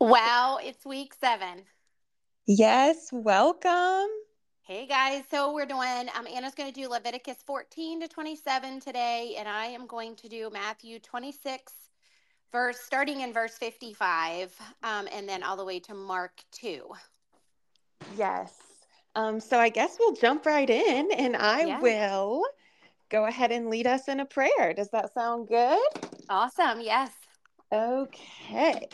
Wow, it's week seven. Yes, welcome. Hey guys, so we're doing, um, Anna's going to do Leviticus 14 to 27 today, and I am going to do Matthew 26, verse starting in verse 55, um, and then all the way to Mark 2. Yes. Um, so I guess we'll jump right in, and I Yeah. will go ahead and lead us in a prayer. Does that sound good? Awesome, yes. Okay.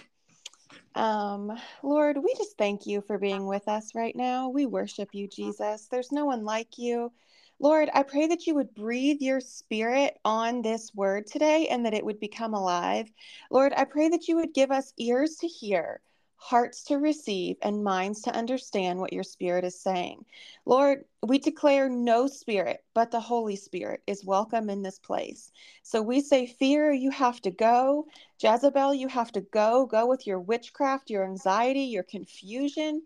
Um, Lord, we just thank you for being with us right now. We worship you, Jesus. There's no one like you. Lord, I pray that you would breathe your spirit on this word today and that it would become alive. Lord, I pray that you would give us ears to hear, hearts to receive, and minds to understand what your spirit is saying. Lord, we declare no spirit but the Holy Spirit is welcome in this place. So we say, Fear, you have to go. Jezebel, you have to go. Go with your witchcraft, your anxiety, your confusion,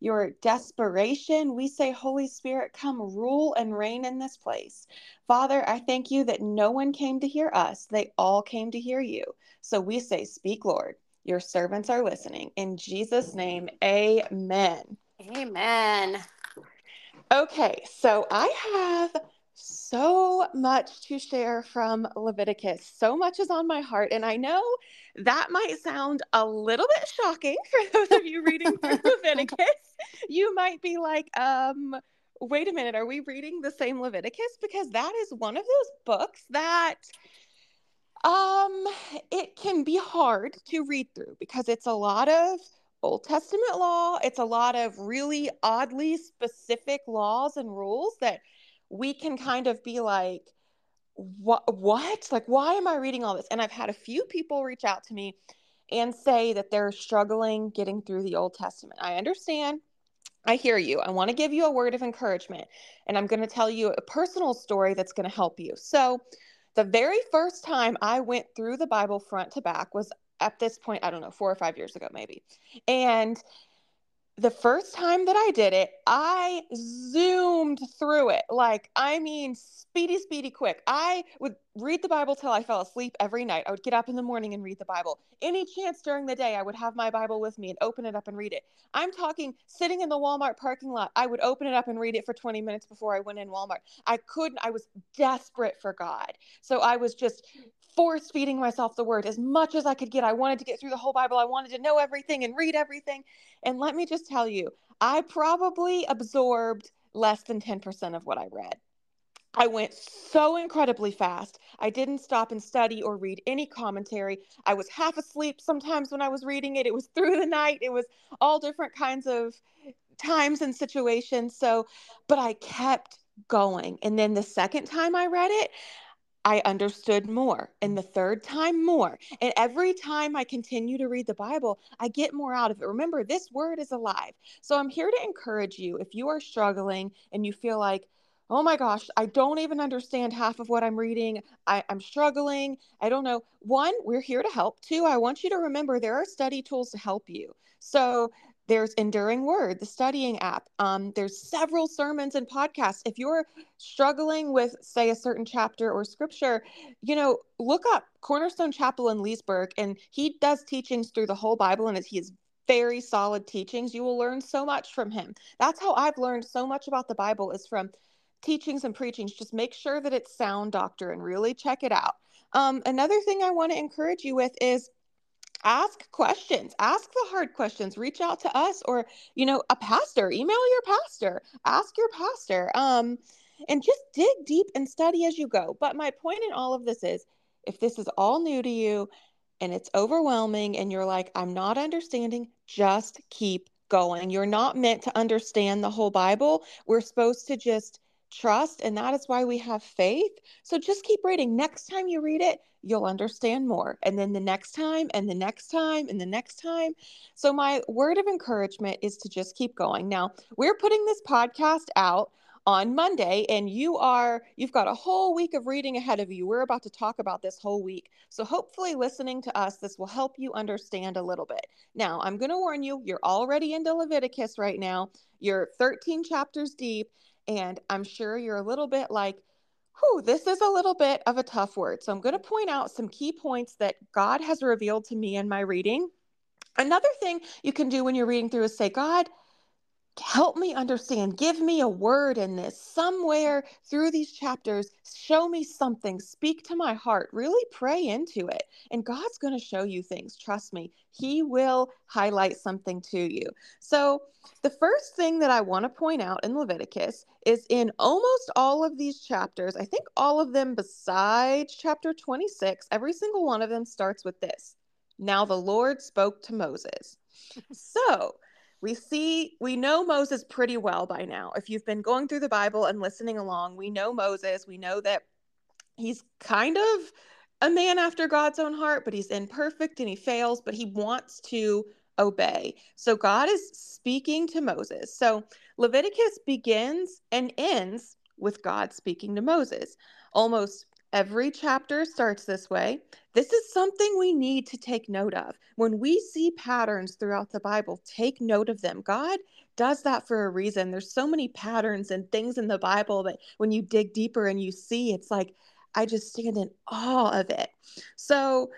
your desperation. We say, Holy Spirit, come rule and reign in this place. Father, I thank you that no one came to hear us, they all came to hear you. So we say, Speak, Lord. Your servants are listening. In Jesus' name, amen. Amen. Okay, so I have so much to share from Leviticus. So much is on my heart. And I know that might sound a little bit shocking for those of you reading through Leviticus. You might be like, um, wait a minute, are we reading the same Leviticus? Because that is one of those books that um it can be hard to read through because it's a lot of Old Testament law. It's a lot of really oddly specific laws and rules that we can kind of be like, what? What? Like, why am I reading all this? And I've had a few people reach out to me and say that they're struggling getting through the Old Testament. I understand. I hear you. I want to give you a word of encouragement, and I'm going to tell you a personal story that's going to help you. So, the very first time I went through the Bible front to back was at this point, I don't know, four or five years ago, maybe. And the first time that I did it, I zoomed through it. Like, I mean, speedy, speedy, quick. I would read the Bible till I fell asleep every night. I would get up in the morning and read the Bible. Any chance during the day, I would have my Bible with me and open it up and read it. I'm talking sitting in the Walmart parking lot. I would open it up and read it for 20 minutes before I went in Walmart. I couldn't, I was desperate for God. So I was just force feeding myself the word as much as I could get. I wanted to get through the whole Bible. I wanted to know everything and read everything. And let me just tell you, I probably absorbed less than 10% of what I read. I went so incredibly fast. I didn't stop and study or read any commentary. I was half asleep sometimes when I was reading it. It was through the night. It was all different kinds of times and situations. So, but I kept going. And then the second time I read it, I understood more. And the mm. third time, more. And every time I continue to read the Bible, I get more out of it. Remember, this word is alive. So I'm here to encourage you if you are struggling and you feel like, oh my gosh, I don't even understand half of what I'm reading. I, am struggling. I don't know. One, we're here to help. Two, I want you to remember there are study tools to help you. So there's Enduring Word, the studying app. Um, there's several sermons and podcasts. If you're struggling with, say, a certain chapter or scripture, you know, look up Cornerstone Chapel in Leesburg, and he does teachings through the whole Bible, and he is very solid teachings. You will learn so much from him. That's how I've learned so much about the Bible is from teachings and preachings. Just make sure that it's sound doctrine. Really check it out. Um, another thing I want to encourage you with is ask questions ask the hard questions reach out to us or you know a pastor email your pastor ask your pastor um and just dig deep and study as you go. But my point in all of this is if this is all new to you and it's overwhelming and you're like i'm not understanding just keep going. You're not meant to understand the whole bible. We're supposed to just trust and that is why we have faith so just keep reading next time you read it you'll understand more. And then the next time, and the next time, and the next time. So, my word of encouragement is to just keep going. Now, we're putting this podcast out on Monday, and you are, you've got a whole week of reading ahead of you. We're about to talk about this whole week. So, hopefully, listening to us, this will help you understand a little bit. Now, I'm going to warn you, you're already into Leviticus right now. You're 13 chapters deep, and I'm sure you're a little bit like, whew, this is a little bit of a tough word. So I'm going to point out some key points that God has revealed to me in my reading. Another thing you can do when you're reading through is say, God, help me understand. Give me a word in this. Somewhere through these chapters, show me something. Speak to my heart. Really pray into it. And God's going to show you things. Trust me, He will highlight something to you. So, the first thing that I want to point out in Leviticus is in almost all of these chapters, I think all of them besides chapter 26, every single one of them starts with this. Now the Lord spoke to Moses. so, we see we know Moses pretty well by now. If you've been going through the Bible and listening along, we know Moses. We know that he's kind of a man after God's own heart, but he's imperfect and he fails, but he wants to obey. So God is speaking to Moses. So Leviticus begins and ends with God speaking to Moses. Almost every chapter starts this way. This is something we need to take note of. When we see patterns throughout the Bible, take note of them. God does that for a reason. There's so many patterns and things in the Bible that when you dig deeper and you see, it's like, I just stand in awe of it. So,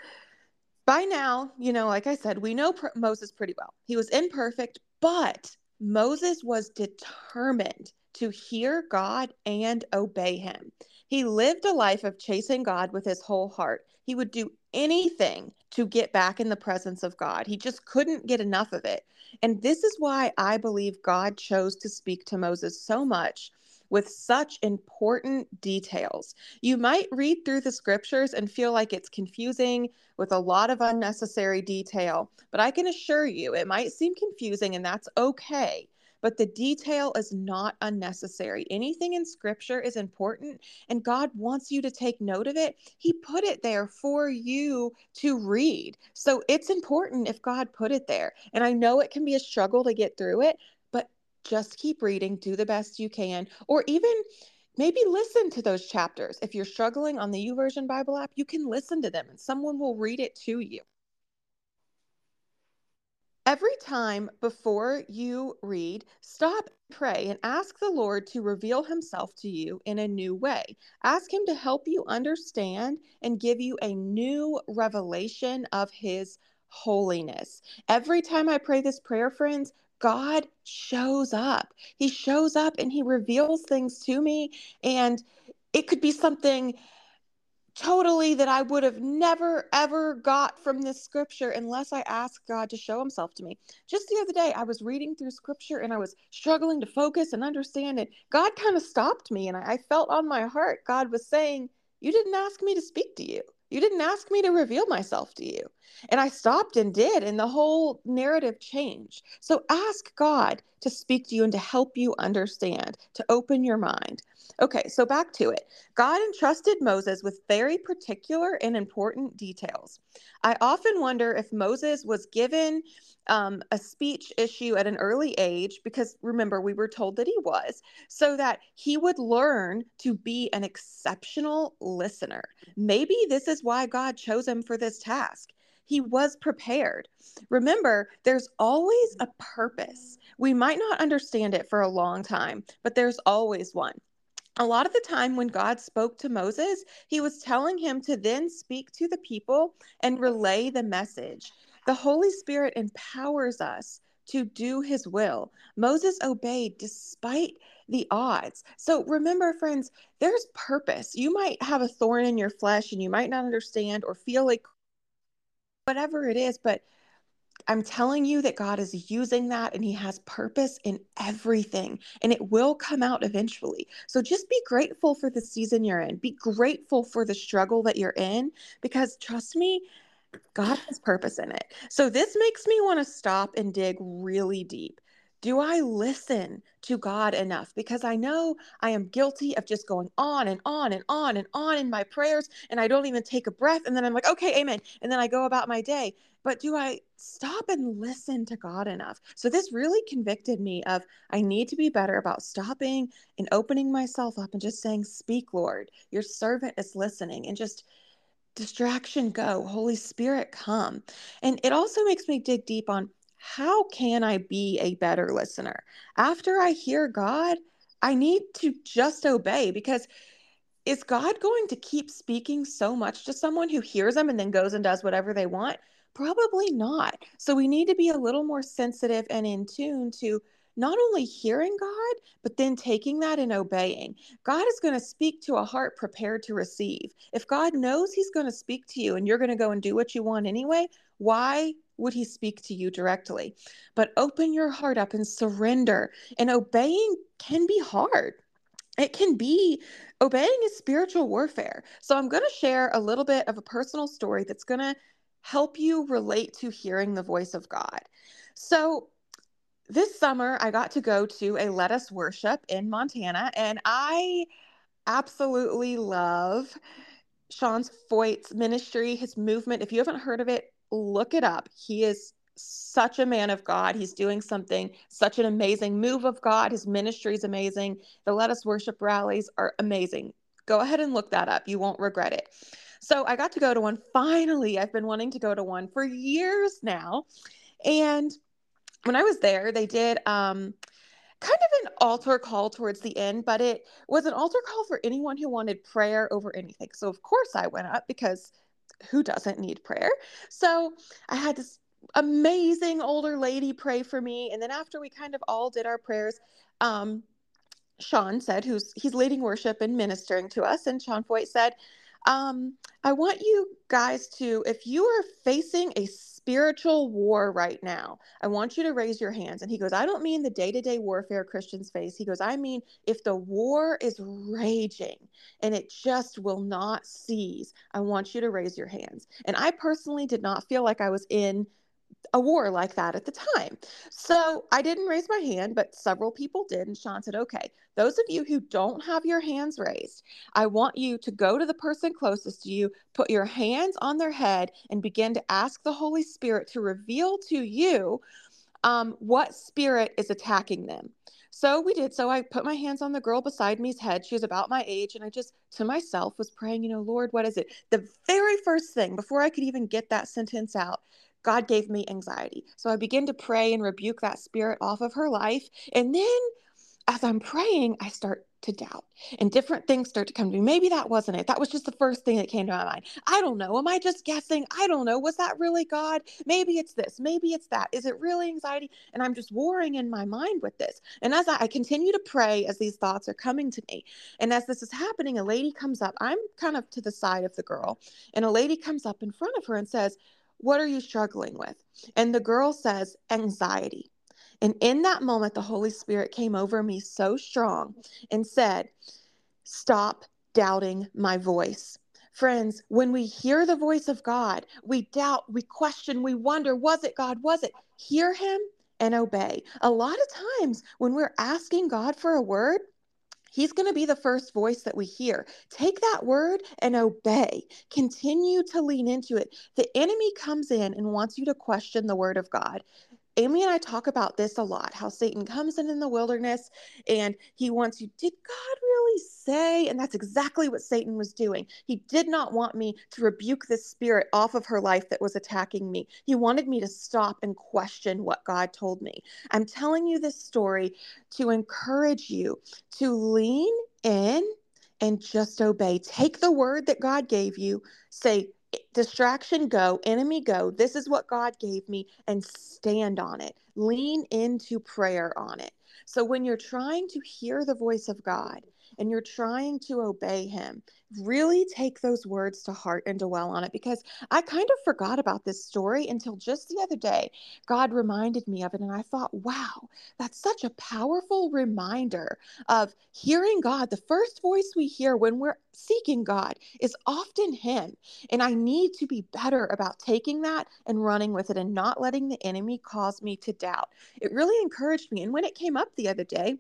by now, you know, like I said, we know Moses pretty well. He was imperfect, but Moses was determined to hear God and obey him. He lived a life of chasing God with his whole heart. He would do anything to get back in the presence of God. He just couldn't get enough of it. And this is why I believe God chose to speak to Moses so much with such important details. You might read through the scriptures and feel like it's confusing with a lot of unnecessary detail, but I can assure you it might seem confusing and that's okay. But the detail is not unnecessary. Anything in scripture is important, and God wants you to take note of it. He put it there for you to read. So it's important if God put it there. And I know it can be a struggle to get through it, but just keep reading, do the best you can, or even maybe listen to those chapters. If you're struggling on the YouVersion Bible app, you can listen to them and someone will read it to you. Every time before you read, stop, pray, and ask the Lord to reveal himself to you in a new way. Ask him to help you understand and give you a new revelation of his holiness. Every time I pray this prayer, friends, God shows up. He shows up and he reveals things to me. And it could be something totally that I would have never ever got from this scripture unless I asked God to show himself to me. Just the other day, I was reading through scripture and I was struggling to focus and understand it. God kind of stopped me and I, felt on my heart God was saying, You didn't ask me to speak to you. You didn't ask me to reveal myself to you. And I stopped and did, and the whole narrative changed. So ask God to speak to you and to help you understand, to open your mind. Okay, so back to it. God entrusted Moses with very particular and important details. I often wonder if Moses was given um, a speech issue at an early age, because remember, we were told that he was, so that he would learn to be an exceptional listener. Maybe this is why God chose him for this task. He was prepared. Remember, there's always a purpose. We might not understand it for a long time, but there's always one a lot of the time when God spoke to Moses, he was telling him to then speak to the people and relay the message. The Holy Spirit empowers us to do his will. Moses obeyed despite the odds. So remember, friends, there's purpose. You might have a thorn in your flesh and you might not understand or feel like whatever it is, but I'm telling you that God is using that and He has purpose in everything and it will come out eventually. So just be grateful for the season you're in. Be grateful for the struggle that you're in because trust me, God has purpose in it. So this makes me want to stop and dig really deep. Do I listen to God enough? Because I know I am guilty of just going on and on and on and on in my prayers, and I don't even take a breath. And then I'm like, okay, amen. And then I go about my day. But do I stop and listen to God enough? So this really convicted me of I need to be better about stopping and opening myself up and just saying, Speak, Lord. Your servant is listening. And just distraction go holy spirit come and it also makes me dig deep on how can i be a better listener after i hear god i need to just obey because is god going to keep speaking so much to someone who hears them and then goes and does whatever they want Probably not. So we need to be a little more sensitive and in tune to not only hearing God, but then taking that and obeying. God is going to speak to a heart prepared to receive. If God knows He's going to speak to you and you're going to go and do what you want anyway, why would He speak to you directly? But open your heart up and surrender. And obeying can be hard. It can be obeying is spiritual warfare. So I'm going to share a little bit of a personal story that's going to help you relate to hearing the voice of God. So this summer, I got to go to a Let Us Worship in Montana, and I absolutely love Sean's Feucht's ministry, his movement. If you haven't heard of it, look it up. He is such a man of God. He's doing something, such an amazing move of God. His ministry is amazing. The Let Us Worship rallies are amazing. Go ahead and look that up. You won't regret it. So I got to go to one. Finally, I've been wanting to go to one for years now. And when I was there, they did um, kind of an altar call towards the end, but it was an altar call for anyone who wanted prayer over anything. So, of course, I went up because who doesn't need prayer? So, I had this amazing older lady pray for me. And then, after we kind of all did our prayers, um, Sean said, who's he's leading worship and ministering to us, and Sean Feucht said, um, I want you guys to, if you are facing a spiritual war right now, I want you to raise your hands. And he goes, I don't mean the day to day warfare Christians face. He goes, I mean, if the war is raging and it just will not cease, I want you to raise your hands. And I personally did not feel like I was in a war like that at the time. So I didn't raise my hand, but several people did. And Sean said, okay, those of you who don't have your hands raised, I want you to go to the person closest to you, put your hands on their head, and begin to ask the Holy Spirit to reveal to you um, what spirit is attacking them. So we did. So I put my hands on the girl beside me's head. She was about my age. And I just, to myself, was praying, you know, Lord, what is it? The very first thing, before I could even get that sentence out, God gave me anxiety. So I begin to pray and rebuke that spirit off of her life. And then as I'm praying, I start to doubt and different things start to come to me. Maybe that wasn't it. That was just the first thing that came to my mind. I don't know. Am I just guessing? I don't know. Was that really God? Maybe it's this. Maybe it's that. Is it really anxiety? And I'm just warring in my mind with this. And as I, I continue to pray, as these thoughts are coming to me, and as this is happening, a lady comes up. I'm kind of to the side of the girl, and a lady comes up in front of her and says, what are you struggling with? And the girl says, Anxiety. And in that moment, the Holy Spirit came over me so strong and said, Stop doubting my voice. Friends, when we hear the voice of God, we doubt, we question, we wonder, was it God? Was it? Hear him and obey. A lot of times when we're asking God for a word, He's going to be the first voice that we hear. Take that word and obey. Continue to lean into it. The enemy comes in and wants you to question the word of God. Amy and I talk about this a lot how Satan comes in in the wilderness and he wants you, did God really say? And that's exactly what Satan was doing. He did not want me to rebuke this spirit off of her life that was attacking me. He wanted me to stop and question what God told me. I'm telling you this story to encourage you to lean in and just obey. Take the word that God gave you, say, distraction go, enemy go. This is what God gave me, and stand on it. Lean into prayer on it. So when you're trying to hear the voice of God and you're trying to obey Him, really take those words to heart and dwell on it because I kind of forgot about this story until just the other day. God reminded me of it, and I thought, wow, that's such a powerful reminder of hearing God. The first voice we hear when we're seeking God is often Him. And I need to be better about taking that and running with it and not letting the enemy cause me to doubt. It really encouraged me. And when it came up the other day,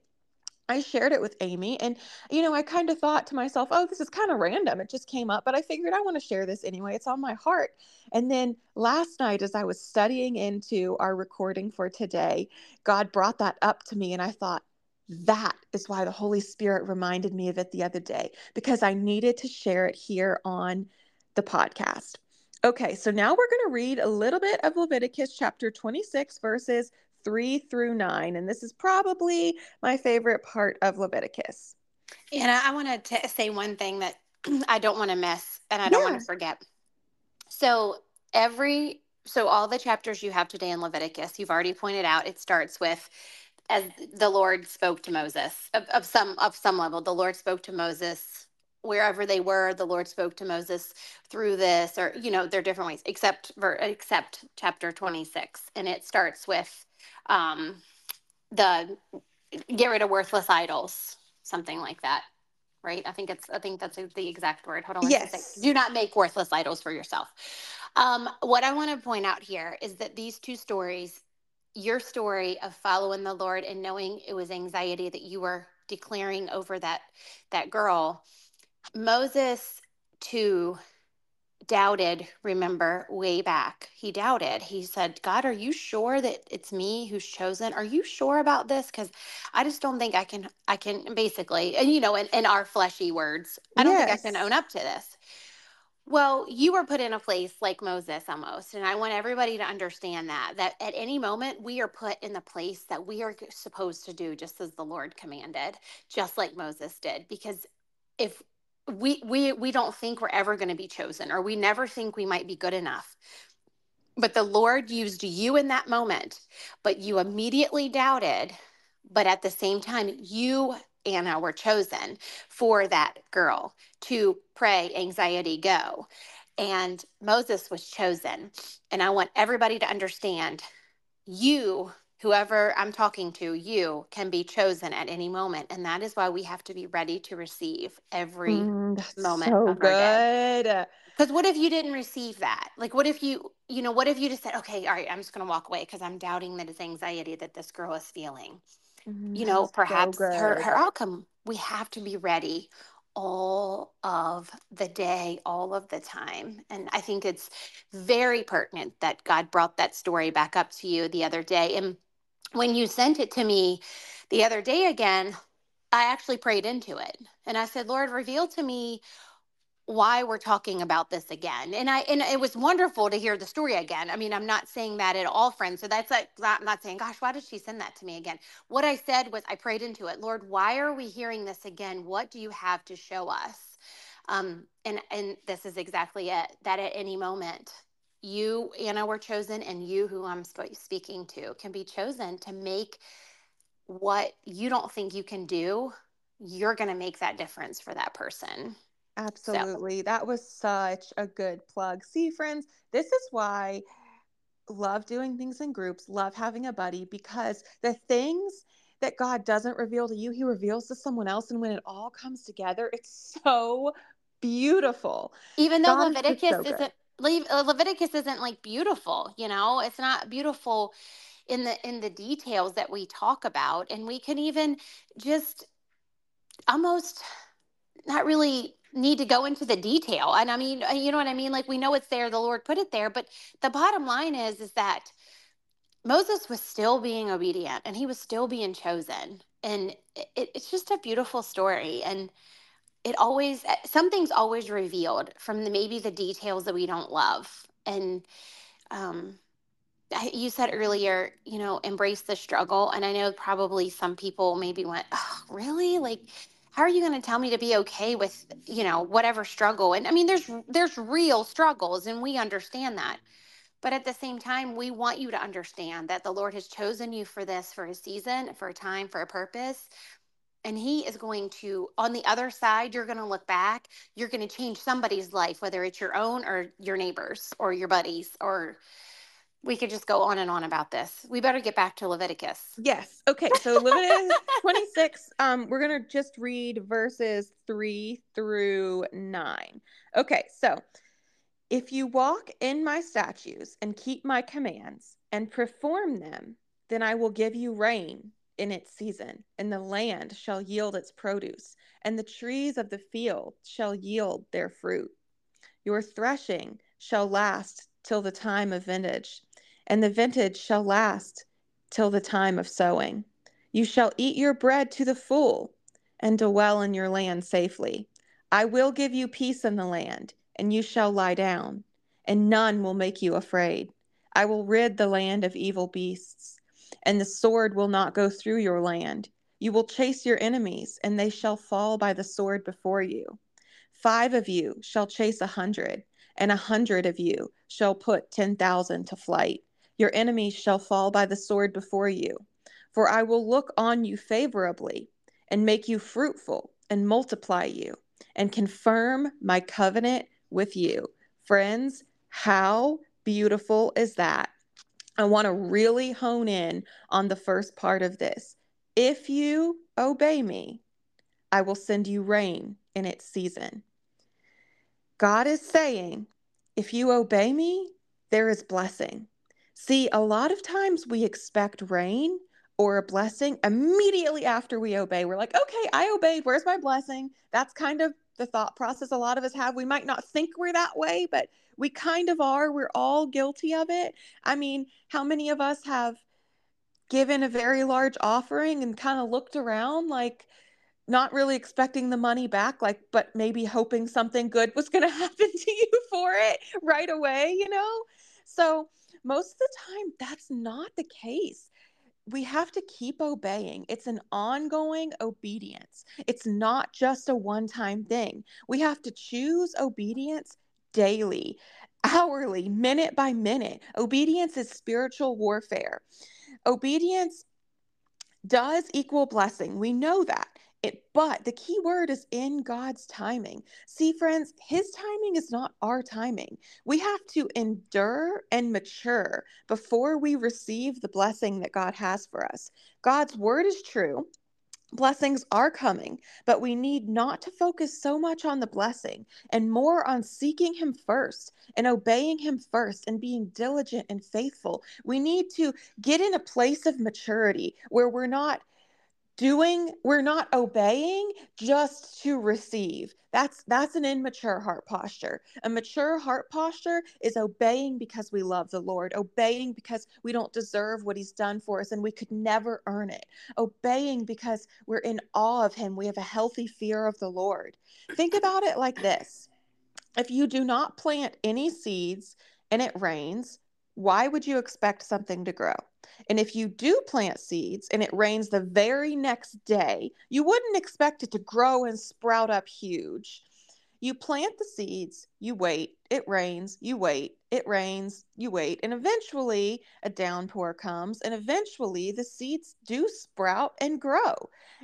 I shared it with Amy, and you know, I kind of thought to myself, oh, this is kind of random. It just came up, but I figured I want to share this anyway. It's on my heart. And then last night, as I was studying into our recording for today, God brought that up to me, and I thought, that is why the Holy Spirit reminded me of it the other day, because I needed to share it here on the podcast. Okay, so now we're going to read a little bit of Leviticus chapter 26, verses 3 through 9. And this is probably my favorite part of Leviticus. And I want to say one thing that I don't want to miss and I don't yeah. want to forget. So every so all the chapters you have today in Leviticus, you've already pointed out, it starts with as the Lord spoke to Moses of, of some of some level. The Lord spoke to Moses wherever they were. The Lord spoke to Moses through this, or you know, there are different ways. Except for except chapter twenty six, and it starts with um, the get rid of worthless idols, something like that right? I think it's I think that's the exact word. Hold on. Yes. Do not make worthless idols for yourself. Um, what I want to point out here is that these two stories, your story of following the Lord and knowing it was anxiety that you were declaring over that that girl, Moses too doubted, remember, way back. He doubted. He said, God, are you sure that it's me who's chosen? Are you sure about this? Because I just don't think I can, I can basically, and you know, in, in our fleshy words, I don't yes. think I can own up to this. Well, you were put in a place like Moses almost. And I want everybody to understand that, that at any moment we are put in the place that we are supposed to do just as the Lord commanded, just like Moses did. Because if we we we don't think we're ever going to be chosen or we never think we might be good enough. But the lord used you in that moment but you immediately doubted but at the same time you anna were chosen for that girl to pray anxiety go. And moses was chosen and i want everybody to understand you whoever I'm talking to, you can be chosen at any moment. And that is why we have to be ready to receive every mm, moment so of good. day. Because what if you didn't receive that? Like, what if you, you know, what if you just said, okay, all right, I'm just going to walk away because I'm doubting that it's anxiety that this girl is feeling. Mm, you know, perhaps so her, her outcome, we have to be ready all of the day, all of the time. And I think it's very pertinent that God brought that story back up to you the other day. And when you sent it to me the other day again, I actually prayed into it. And I said, Lord, reveal to me why we're talking about this again. And I and it was wonderful to hear the story again. I mean, I'm not saying that at all, friends. So that's like I'm not saying, gosh, why did she send that to me again? What I said was I prayed into it. Lord, why are we hearing this again? What do you have to show us? Um, and and this is exactly it. That at any moment you, Anna, were chosen, and you, who I'm speaking to, can be chosen to make what you don't think you can do. You're going to make that difference for that person. Absolutely. So. That was such a good plug. See, friends, this is why love doing things in groups, love having a buddy, because the things that God doesn't reveal to you, He reveals to someone else. And when it all comes together, it's so beautiful. Even though God Leviticus is so isn't Le- uh, Leviticus isn't like beautiful, you know, it's not beautiful in the in the details that we talk about and we can even just almost not really need to go into the detail and i mean uh, you know what i mean? Like we know it's there the lord put it there but the bottom line is is that moses was still being obedient and he was still being chosen and it, it's just a beautiful story and it always eh, something's always revealed from the, maybe the details that we don't love. And um, you said earlier you know embrace the struggle. And i know probably some people maybe went oh really? Like how are you going to tell me to be okay with you know whatever struggle? And i mean there's there's real struggles and we understand that. But at the same time we want you to understand that the lord has chosen you for this for a season for a time for a purpose and he is going to on the other side you're going to look back you're going to change somebody's life whether it's your own or your neighbors or your buddies or we could just go on and on about this. We better get back to leviticus. Yes. Okay so leviticus 26 um we're going to just read verses 3 through 9 okay so if you walk in my statutes and keep my commands and perform them then i will give you rain in its season, and the land shall yield its produce, and the trees of the field shall yield their fruit. Your threshing shall last till the time of vintage, and the vintage shall last till the time of sowing. You shall eat your bread to the full, and dwell in your land safely. I will give you peace in the land, and you shall lie down, and none will make you afraid. I will rid the land of evil beasts and the sword will not go through your land. You will chase your enemies, and they shall fall by the sword before you. Five of you shall chase a hundred, and a hundred of you shall put ten thousand to flight. Your enemies shall fall by the sword before you. For I will look on you favorably and make you fruitful and multiply you and confirm my covenant with you. Friends, how beautiful is that? I want to really hone in on the first part of this. If you obey me, I will send you rain in its season. God is saying, if you obey me, there is blessing. See, a lot of times we expect rain or a blessing immediately after we obey. We're like, okay, I obeyed. Where's my blessing? That's kind of the thought process a lot of us have. We might not think we're that way, but we kind of are. We're all guilty of it. I mean, how many of us have given a very large offering and kind of looked around like, not really expecting the money back like but maybe hoping something good was going to happen to you for it right away you know so most of the time that's not the case we have to keep obeying. It's an ongoing obedience. It's not just a one time thing. We have to choose obedience daily, hourly, minute by minute. Obedience is spiritual warfare. Obedience does equal blessing. We know that. It, but the key word is in God's timing. See, friends, His timing is not our timing. We have to endure and mature before we receive the blessing that God has for us. God's word is true. Blessings are coming, but we need not to focus so much on the blessing and more on seeking Him first and obeying Him first and being diligent and faithful. We need to get in a place of maturity where we're not doing we're not obeying just to receive. That's that's an immature heart posture. A mature heart posture is obeying because we love the lord obeying because we don't deserve what he's done for us and we could never earn it obeying because we're in awe of him. We have a healthy fear of the lord. Think about it like this. If you do not plant any seeds and it rains why would you expect something to grow and if you do plant seeds and it rains the very next day, you wouldn't expect it to grow and sprout up huge. You plant the seeds, you wait, it rains, you wait, it rains, you wait, and eventually a downpour comes, and eventually the seeds do sprout and grow.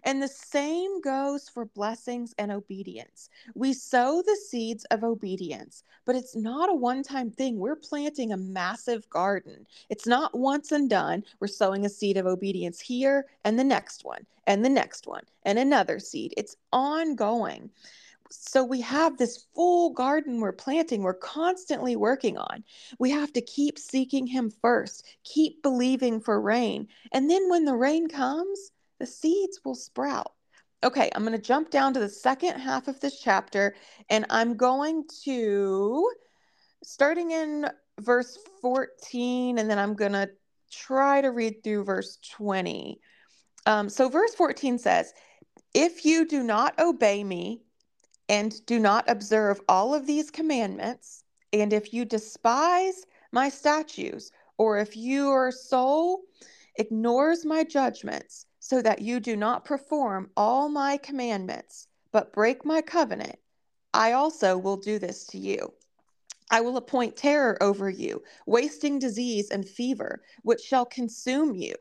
And the same goes for blessings and obedience. We sow the seeds of obedience, but it's not a one time thing. We're planting a massive garden. It's not once and done. We're sowing a seed of obedience here and the next one, and the next one, and another seed. It's ongoing so we have this full garden we're planting, we're constantly working on. We have to keep seeking Him first, keep believing for rain. And then when the rain comes, the seeds will sprout. Okay, I'm going to jump down to the second half of this chapter, and I'm going to, starting in verse 14, and then I'm going to try to read through verse 20. Um, so, verse 14 says, If you do not obey me, and do not observe all of these commandments, and if you despise my statutes, or if your soul ignores my judgments, so that you do not perform all my commandments, but break my covenant, I also will do this to you. I will appoint terror over you, wasting disease and fever, which shall consume you.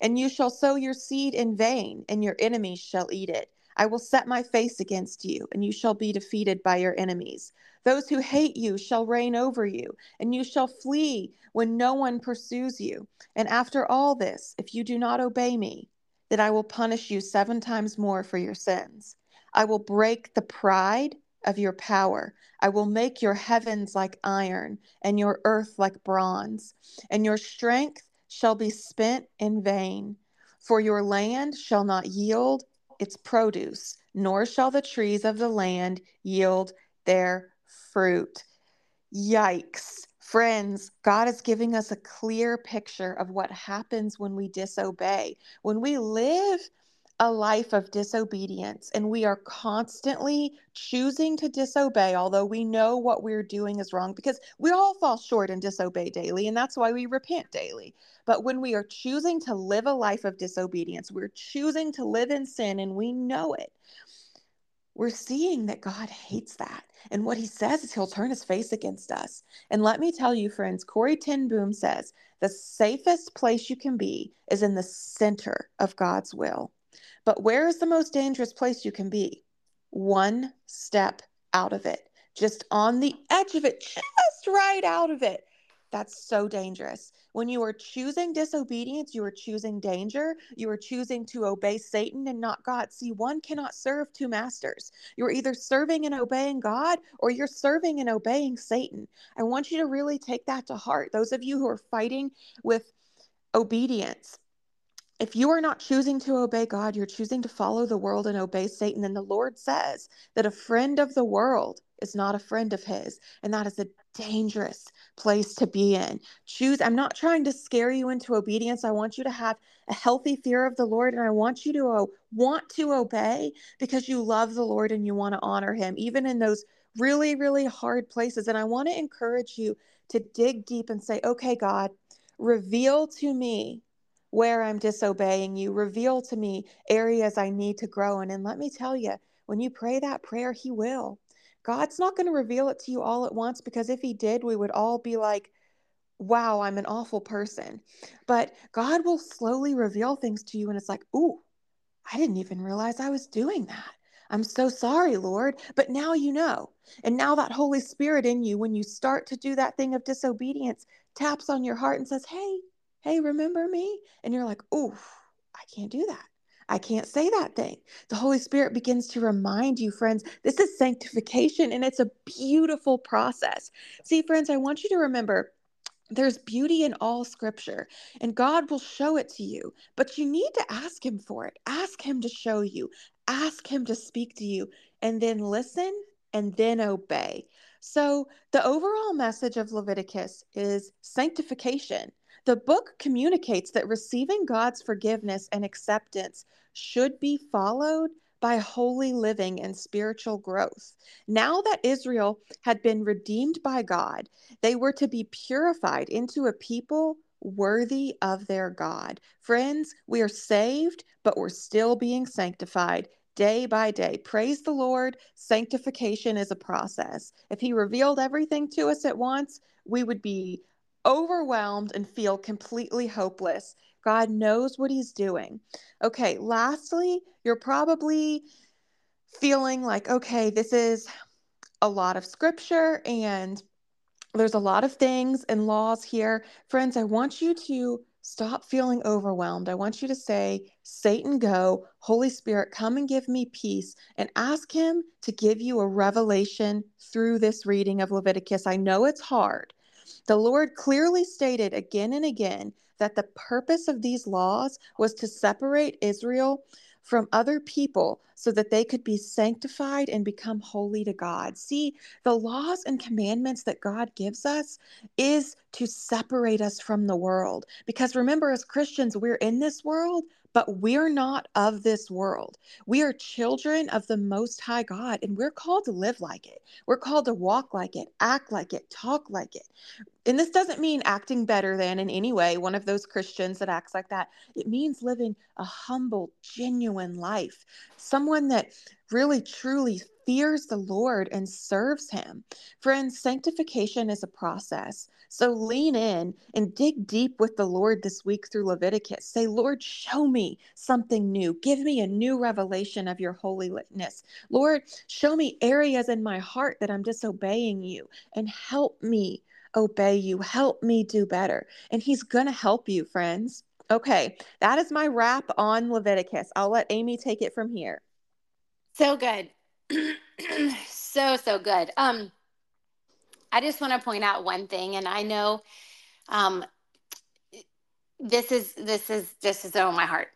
And you shall sow your seed in vain, and your enemies shall eat it. I will set my face against you, and you shall be defeated by your enemies. Those who hate you shall reign over you, and you shall flee when no one pursues you. And after all this, if you do not obey me, then I will punish you seven times more for your sins. I will break the pride of your power. I will make your heavens like iron, and your earth like bronze, and your strength shall be spent in vain. For your land shall not yield its produce, nor shall the trees of the land yield their fruit. Yikes. Friends, God is giving us a clear picture of what happens when we disobey. When we live a life of disobedience and we are constantly choosing to disobey, although we know what we're doing is wrong, because we all fall short and disobey daily, and that's why we repent daily. But when we are choosing to live a life of disobedience, we're choosing to live in sin and we know it. we're seeing that God hates that. And what he says is he'll turn his face against us. And let me tell you, friends, Corrie ten Boom says the safest place you can be is in the center of God's will. But where is the most dangerous place you can be? One step out of it, just on the edge of it, just right out of it. That's so dangerous. When you are choosing disobedience, you are choosing danger. You are choosing to obey Satan and not God. See, one cannot serve two masters. You're either serving and obeying God or you're serving and obeying Satan. I want you to really take that to heart. Those of you who are fighting with obedience, if you are not choosing to obey God, you're choosing to follow the world and obey Satan. And the Lord says that a friend of the world is not a friend of his. And that is a dangerous place to be in. Choose, I'm not trying to scare you into obedience. I want you to have a healthy fear of the Lord. And I want you to uh, want to obey because you love the Lord and you want to honor him, even in those really, really hard places. And I want to encourage you to dig deep and say, okay, God, reveal to me where I'm disobeying you. Reveal to me areas I need to grow in. And let me tell you, when you pray that prayer, He will. God's not going to reveal it to you all at once because if He did, we would all be like, wow, I'm an awful person. But God will slowly reveal things to you, and it's like, ooh, I didn't even realize I was doing that. I'm so sorry, Lord. But now you know. And now that Holy Spirit in you, when you start to do that thing of disobedience, taps on your heart and says, Hey, hey, remember me? And you're like, oh, I can't do that. I can't say that thing. The Holy Spirit begins to remind you, friends, this is sanctification and it's a beautiful process. See, friends, I want you to remember there's beauty in all scripture, and God will show it to you, but you need to ask Him for it. Ask Him to show you, ask Him to speak to you, and then listen and then obey. So, the overall message of Leviticus is sanctification. The book communicates that receiving God's forgiveness and acceptance should be followed by holy living and spiritual growth. Now that Israel had been redeemed by God, they were to be purified into a people worthy of their God. Friends, we are saved, but we're still being sanctified day by day. Praise the Lord. Sanctification is a process. If He revealed everything to us at once, we would be overwhelmed and feel completely hopeless. God knows what He's doing. Okay, lastly, you're probably feeling like, okay, this is a lot of scripture and there's a lot of things and laws here. Friends, I want you to stop feeling overwhelmed. I want you to say, Satan, go. Holy Spirit, come and give me peace. And ask Him to give you a revelation through this reading of Leviticus. I know it's hard, the Lord clearly stated again and again that the purpose of these laws was to separate Israel from other people so that they could be sanctified and become holy to God. See, the laws and commandments that God gives us is to separate us from the world. Because remember, as Christians, we're in this world, but we're not of this world. We are children of the Most High God, and we're called to live like it. We're called to walk like it, act like it, talk like it. And this doesn't mean acting better than in any way one of those Christians that acts like that. It means living a humble, genuine life, someone that really truly fears the Lord and serves Him. Friends, sanctification is a process. So lean in and dig deep with the Lord this week through Leviticus. Say, Lord, show me something new. Give me a new revelation of your holiness. Lord, show me areas in my heart that I'm disobeying you and help me obey you. Help me do better. And He's going to help you, friends. Okay, that is my wrap on Leviticus. I'll let Amy take it from here. So good. so so good. Um I just want to point out one thing and I know um this is this is this is on my heart.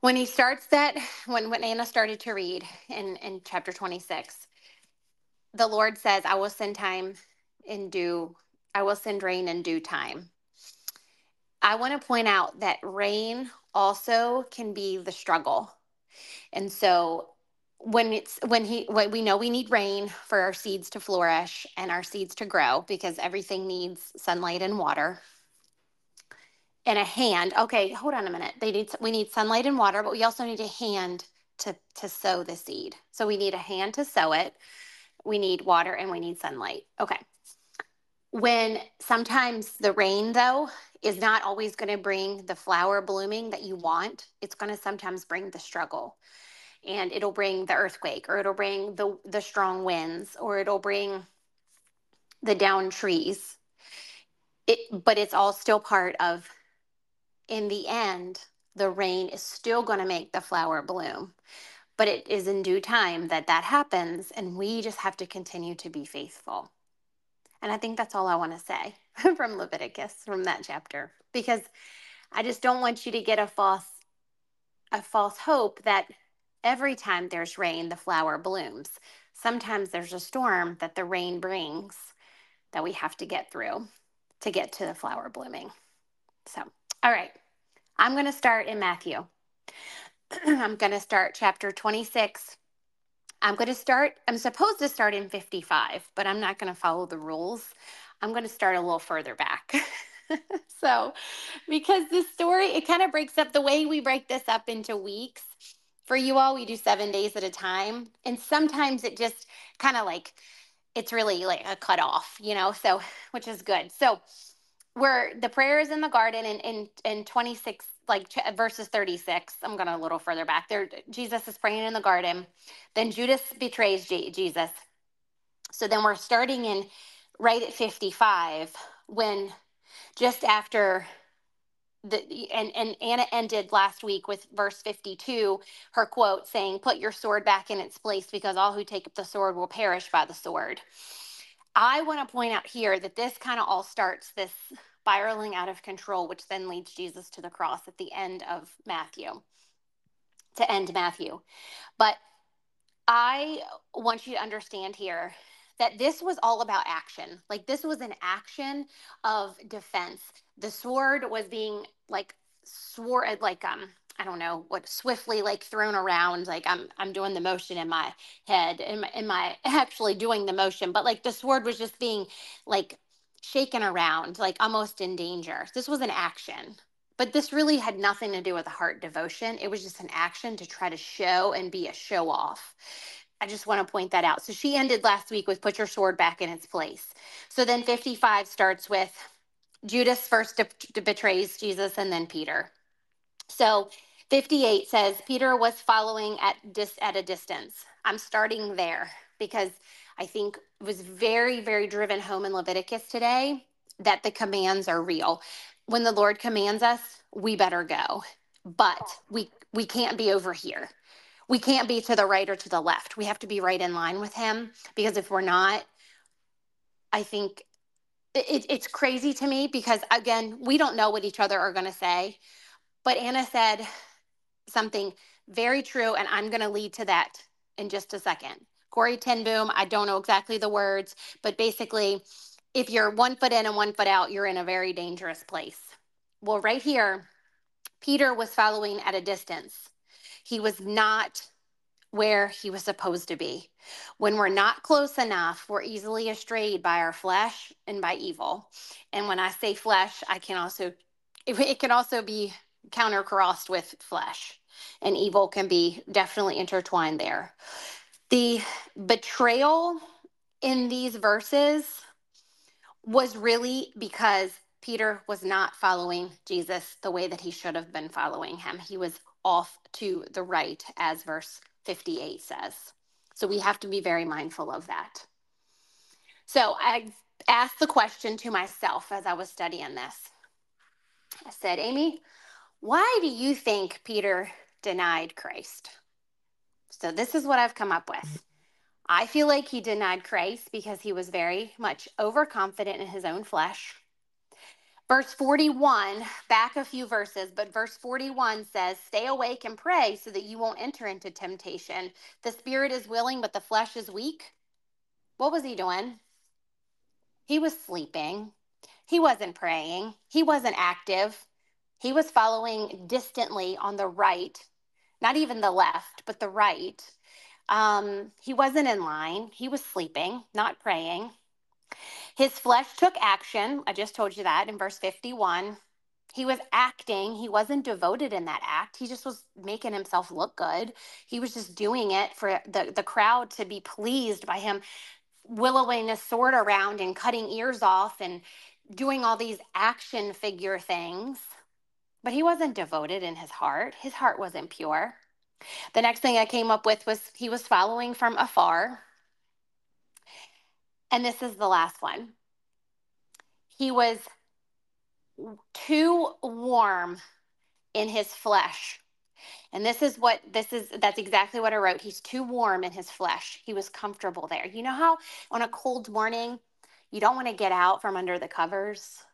When he starts that when when Anna started to read in in chapter 26 the Lord says I will send time in due I will send rain in due time. I want to point out that rain also can be the struggle. And so when it's when he when we know we need rain for our seeds to flourish and our seeds to grow because everything needs sunlight and water and a hand okay hold on a minute they need we need sunlight and water but we also need a hand to to sow the seed. So we need a hand to sow it. We need water and we need sunlight. Okay. When sometimes the rain though is not always going to bring the flower blooming that you want, it's going to sometimes bring the struggle. And it'll bring the earthquake or it'll bring the the strong winds or it'll bring the down trees. It but it's all still part of in the end the rain is still going to make the flower bloom. But it is in due time that that happens, and we just have to continue to be faithful. And I think that's all I want to say from Leviticus, from that chapter, because I just don't want you to get a false a false hope that every time there's rain, the flower blooms. Sometimes there's a storm that the rain brings that we have to get through to get to the flower blooming. So, all right. I'm going to start in Matthew. I'm going to start chapter 26. I'm going to start, I'm supposed to start in 55, but I'm not going to follow the rules. I'm going to start a little further back. so, because this story, it kind of breaks up the way we break this up into weeks. For you all, we do seven days at a time. And sometimes it just kind of like, it's really like a cutoff, you know, so, which is good. So, where the prayer is in the garden in in, in 26 like verses 36 i'm going a little further back. There jesus is praying in the garden. Then judas betrays jesus. So then we're starting in right at 55 when just after the and and Anna ended last week with verse 52 her quote saying put your sword back in its place because all who take up the sword will perish by the sword I want to point out here that this kind of all starts this spiraling out of control, which then leads Jesus to the cross at the end of Matthew, to end Matthew. But I want you to understand here that this was all about action. Like this was an action of defense. The sword was being like swore like um I don't know what swiftly like thrown around like I'm I'm doing the motion in my head am, am I actually doing the motion but like the sword was just being like shaken around like almost in danger this was an action but this really had nothing to do with a heart devotion it was just an action to try to show and be a show off I just want to point that out. So she ended last week with put your sword back in its place. So then 55 starts with Judas first betrays Jesus and then Peter. So 58 says Peter was following at dis- at a distance. I'm starting there because I think it was very very driven home in Leviticus today that the commands are real. When the Lord commands us, we better go. But we we can't be over here. We can't be to the right or to the left. We have to be right in line with him because if we're not I think it, it's crazy to me because again, we don't know what each other are going to say. But Anna said something very true, and I'm going to lead to that in just a second. Corrie ten Boom, I don't know exactly the words, but basically, if you're one foot in and one foot out, you're in a very dangerous place. Well, right here, Peter was following at a distance. He was not where he was supposed to be. When we're not close enough, we're easily astrayed by our flesh and by evil. And when I say flesh, I can also it can also be countercrossed with flesh, and evil can be definitely intertwined there. The betrayal in these verses was really because Peter was not following Jesus the way that he should have been following him. He was off to the right, as verse 58 says. So we have to be very mindful of that. So I asked the question to myself as I was studying this. I said, Amy, why do you think Peter denied Christ? So this is what I've come up with. I feel like he denied Christ because he was very much overconfident in his own flesh. Verse 41, back a few verses, but verse 41 says, Stay awake and pray so that you won't enter into temptation. The spirit is willing, but the flesh is weak. What was he doing? He was sleeping. He wasn't praying. He wasn't active. He was following distantly on the right, not even the left, but the right. Um, he wasn't in line. He was sleeping, not praying. His flesh took action. I just told you that in verse 51. He was acting. He wasn't devoted in that act. He just was making himself look good. He was just doing it for the, the crowd to be pleased by him willowing a sword around and cutting ears off and doing all these action figure things. But he wasn't devoted in his heart. His heart wasn't pure. The next thing I came up with was he was following from afar. And this is the last one. He was too warm in his flesh. And this is what this is that's exactly what I wrote. He's too warm in his flesh. He was comfortable there. You know how on a cold morning you don't want to get out from under the covers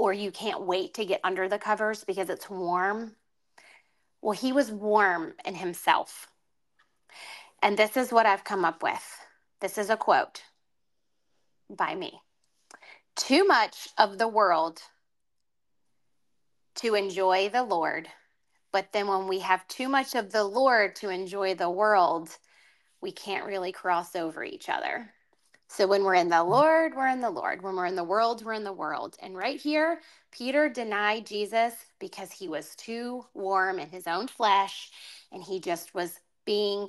or you can't wait to get under the covers because it's warm? Well, he was warm in himself. And this is what I've come up with. This is a quote by me. Too much of the world to enjoy the Lord. But then when we have too much of the Lord to enjoy the world, we can't really cross over each other. So when we're in the mm. Lord, we're in the Lord. When we're in the world, we're in the world. And right here, Peter denied Jesus because he was too warm in his own flesh and he just was being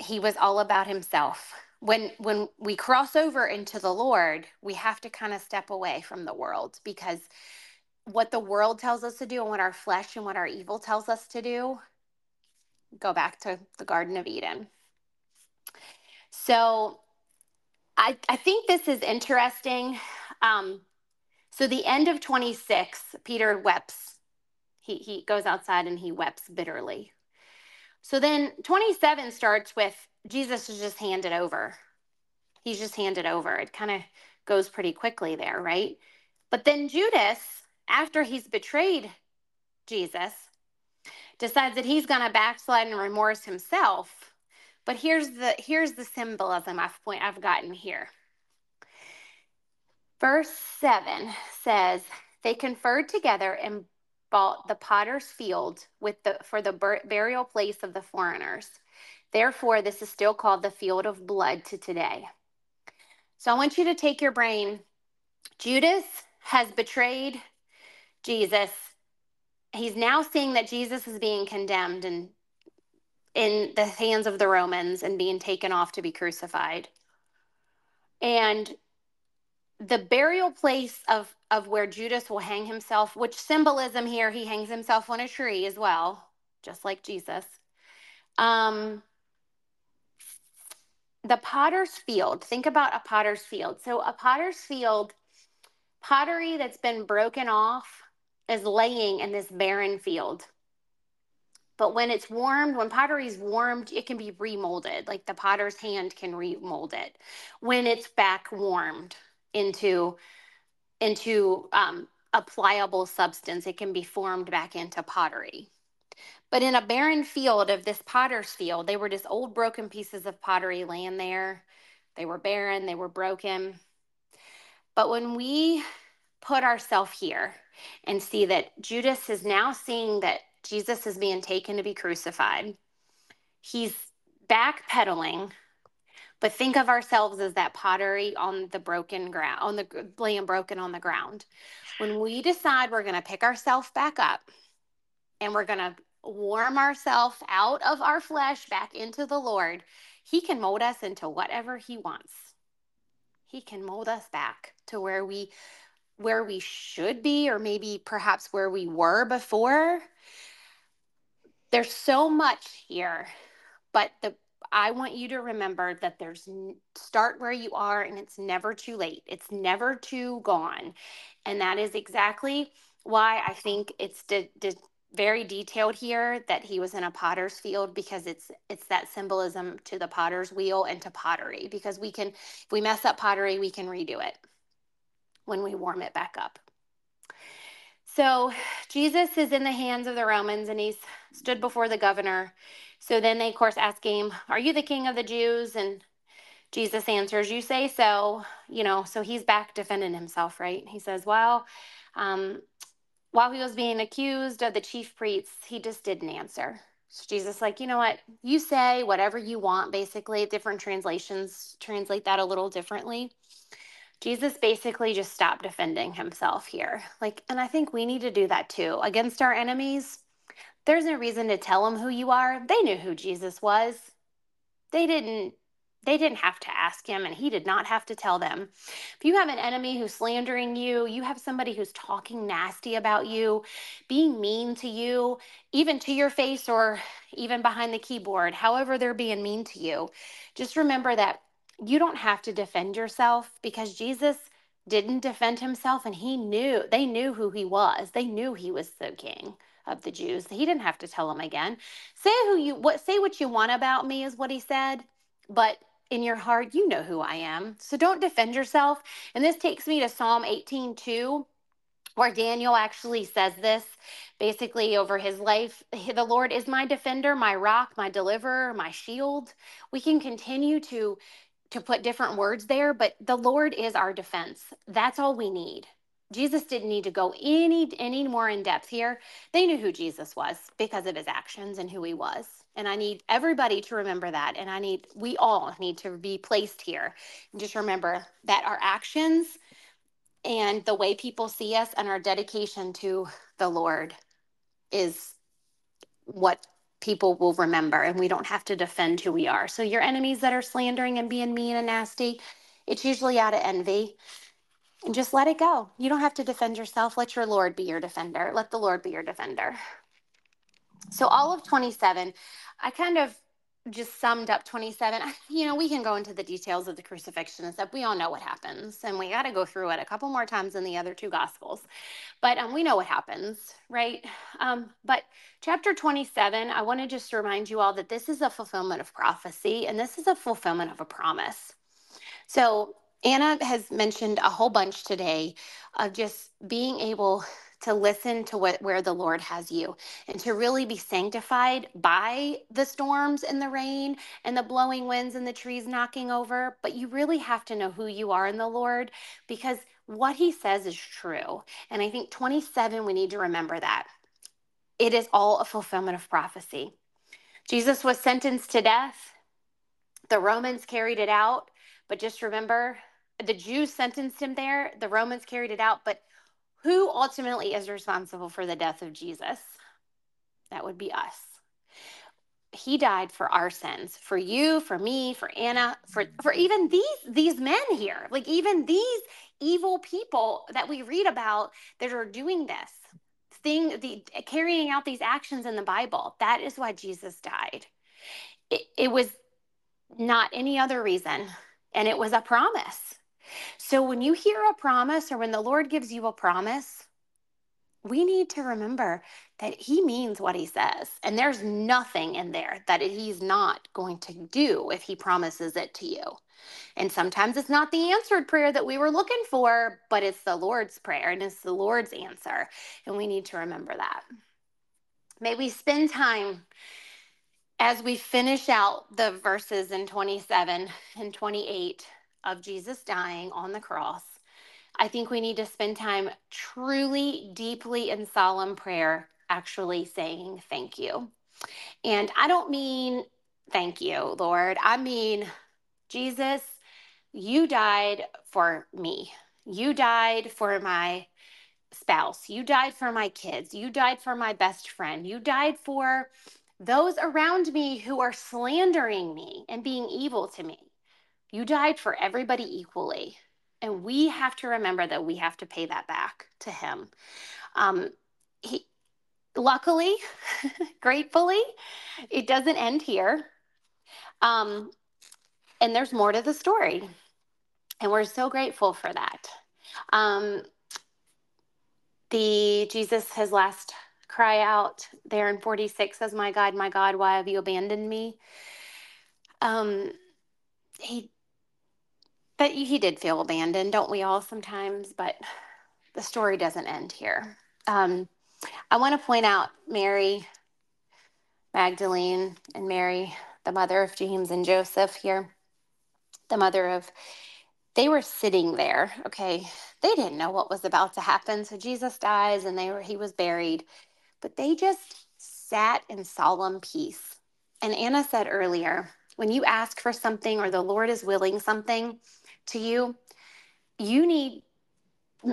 he was all about himself. When when we cross over into the Lord, we have to kind of step away from the world because what the world tells us to do and what our flesh and what our evil tells us to do, go back to the Garden of Eden. So I, I think this is interesting. Um, so the end of 26, Peter weeps. He, he goes outside and he weeps bitterly. So then 27 starts with Jesus is just handed over. He's just handed over. It kind of goes pretty quickly there, right? But then Judas after he's betrayed Jesus, decides that he's going to backslide and remorse himself. But here's the here's the symbolism I've point I've gotten here. Verse 7 says, They conferred together and bought the potter's field with the for the bur- burial place of the foreigners. Therefore, this is still called the field of blood to today. So I want you to take your brain. Judas has betrayed Jesus, he's now seeing that Jesus is being condemned and in the hands of the Romans and being taken off to be crucified. And the burial place of of where Judas will hang himself, which symbolism here, he hangs himself on a tree as well, just like Jesus. Um, the potter's field. Think about a potter's field. So a potter's field, pottery that's been broken off is laying in this barren field. But when it's warmed, when pottery is warmed, it can be remolded. Like the potter's hand can remold it when it's back warmed into into um, a pliable substance. It can be formed back into pottery. But in a barren field of this potter's field, they were just old broken pieces of pottery laying there. They were barren. They were broken. But when we put ourselves here and see that Judas is now seeing that Jesus is being taken to be crucified. He's backpedaling, but think of ourselves as that pottery on the broken ground, on the laying broken on the ground. When we decide we're going to pick ourselves back up and we're going to warm ourselves out of our flesh back into the Lord, He can mold us into whatever He wants. He can mold us back to where we where we should be or maybe perhaps where we were before there's so much here but the i want you to remember that there's start where you are and it's never too late it's never too gone and that is exactly why i think it's de- de- very detailed here that he was in a potter's field because it's it's that symbolism to the potter's wheel and to pottery because we can if we mess up pottery we can redo it when we warm it back up. So Jesus is in the hands of the Romans and he's stood before the governor. So then they, of course, ask him, Are you the king of the Jews? And Jesus answers, You say so. You know, so he's back defending himself, right? He says, Well, um, while he was being accused of the chief priests, he just didn't answer. So Jesus, like, you know what? You say whatever you want, basically. Different translations translate that a little differently. Jesus basically just stopped defending himself here. Like, and I think we need to do that too. Against our enemies, there's no reason to tell them who you are. They knew who Jesus was. They didn't they didn't have to ask him, and he did not have to tell them. If you have an enemy who's slandering you, you have somebody who's talking nasty about you, being mean to you, even to your face or even behind the keyboard, however they're being mean to you, just remember that you don't have to defend yourself because Jesus didn't defend himself and he knew they knew who he was. They knew he was the king of the Jews. He didn't have to tell them again. Say who you what say what you want about me is what he said, but in your heart, you know who I am. So don't defend yourself. And this takes me to Psalm 18 2, where Daniel actually says this basically over his life The Lord is my defender, my rock, my deliverer, my shield. We can continue to to put different words there, but the Lord is our defense. That's all we need. Jesus didn't need to go any any more in depth here. They knew who Jesus was because of his actions and who he was. And I need everybody to remember that. And I need, we all need to be placed here. And just remember that our actions and the way people see us and our dedication to the Lord is what people will remember. And we don't have to defend who we are. So, your enemies that are slandering and being mean and nasty, it's usually out of envy. And just let it go. You don't have to defend yourself. Let your Lord be your defender. Let the Lord be your defender. So, all of 27, I kind of just summed up 27. You know, we can go into the details of the crucifixion and stuff. We all know what happens, and we got to go through it a couple more times in the other two gospels. But um, we know what happens, right? Um, but chapter 27, I want to just remind you all that this is a fulfillment of prophecy, and this is a fulfillment of a promise. So, Anna has mentioned a whole bunch today of just being able to listen to what where the Lord has you and to really be sanctified by the storms and the rain and the blowing winds and the trees knocking over. But you really have to know who you are in the Lord because what he says is true. And I think 27, we need to remember that. It is all a fulfillment of prophecy. Jesus was sentenced to death. The Romans carried it out. But just remember, the Jews sentenced him there. The Romans carried it out. But who ultimately is responsible for the death of Jesus? That would be us. He died for our sins, for you, for me, for Anna, for for even these these men here. Like even these evil people that we read about that are doing this thing the carrying out these actions in the Bible. That is why Jesus died. It, it was not any other reason and it was a promise so when you hear a promise or when the Lord gives you a promise, we need to remember that he means what he says. And there's nothing in there that he's not going to do if he promises it to you. And sometimes it's not the answered prayer that we were looking for, but it's the Lord's prayer and it's the Lord's answer. And we need to remember that. May we spend time as we finish out the verses in 27 and 28 of Jesus dying on the cross, I think we need to spend time truly, deeply in solemn prayer, actually saying thank you. And I don't mean thank you, Lord. I mean, Jesus, you died for me. You died for my spouse. You died for my kids. You died for my best friend. You died for those around me who are slandering me and being evil to me. You died for everybody equally. And we have to remember that we have to pay that back to him. Um, he, luckily, gratefully, it doesn't end here. Um, and there's more to the story. And we're so grateful for that. Um, the Jesus, his last cry out there in 46 says, My God, my God, why have you abandoned me? Um, he but he did feel abandoned, don't we all sometimes? But the story doesn't end here. Um, I want to point out Mary Magdalene and Mary, the mother of James and Joseph here, the mother of, they were sitting there, okay? They didn't know what was about to happen. So Jesus dies and they were, he was buried, but they just sat in solemn peace. And Anna said earlier, when you ask for something or the Lord is willing something, to you, you need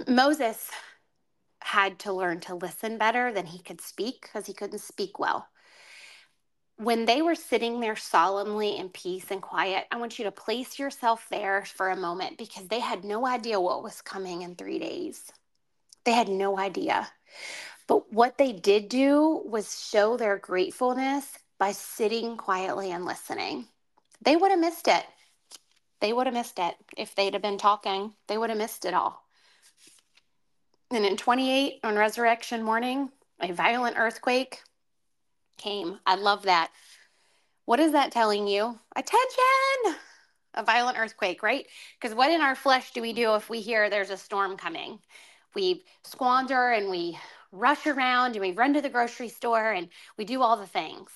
Moses had to learn to listen better than he could speak because he couldn't speak well. When they were sitting there solemnly in peace and quiet, I want you to place yourself there for a moment because they had no idea what was coming in three days. They had no idea. But what they did do was show their gratefulness by sitting quietly and listening. They would have missed it. They would have missed it if they'd have been talking. They would have missed it all. And in 28, on resurrection morning, a violent earthquake came. I love that. What is that telling you? Attention! A violent earthquake, right? Because what in our flesh do we do if we hear there's a storm coming? We squander and we rush around and we run to the grocery store and we do all the things.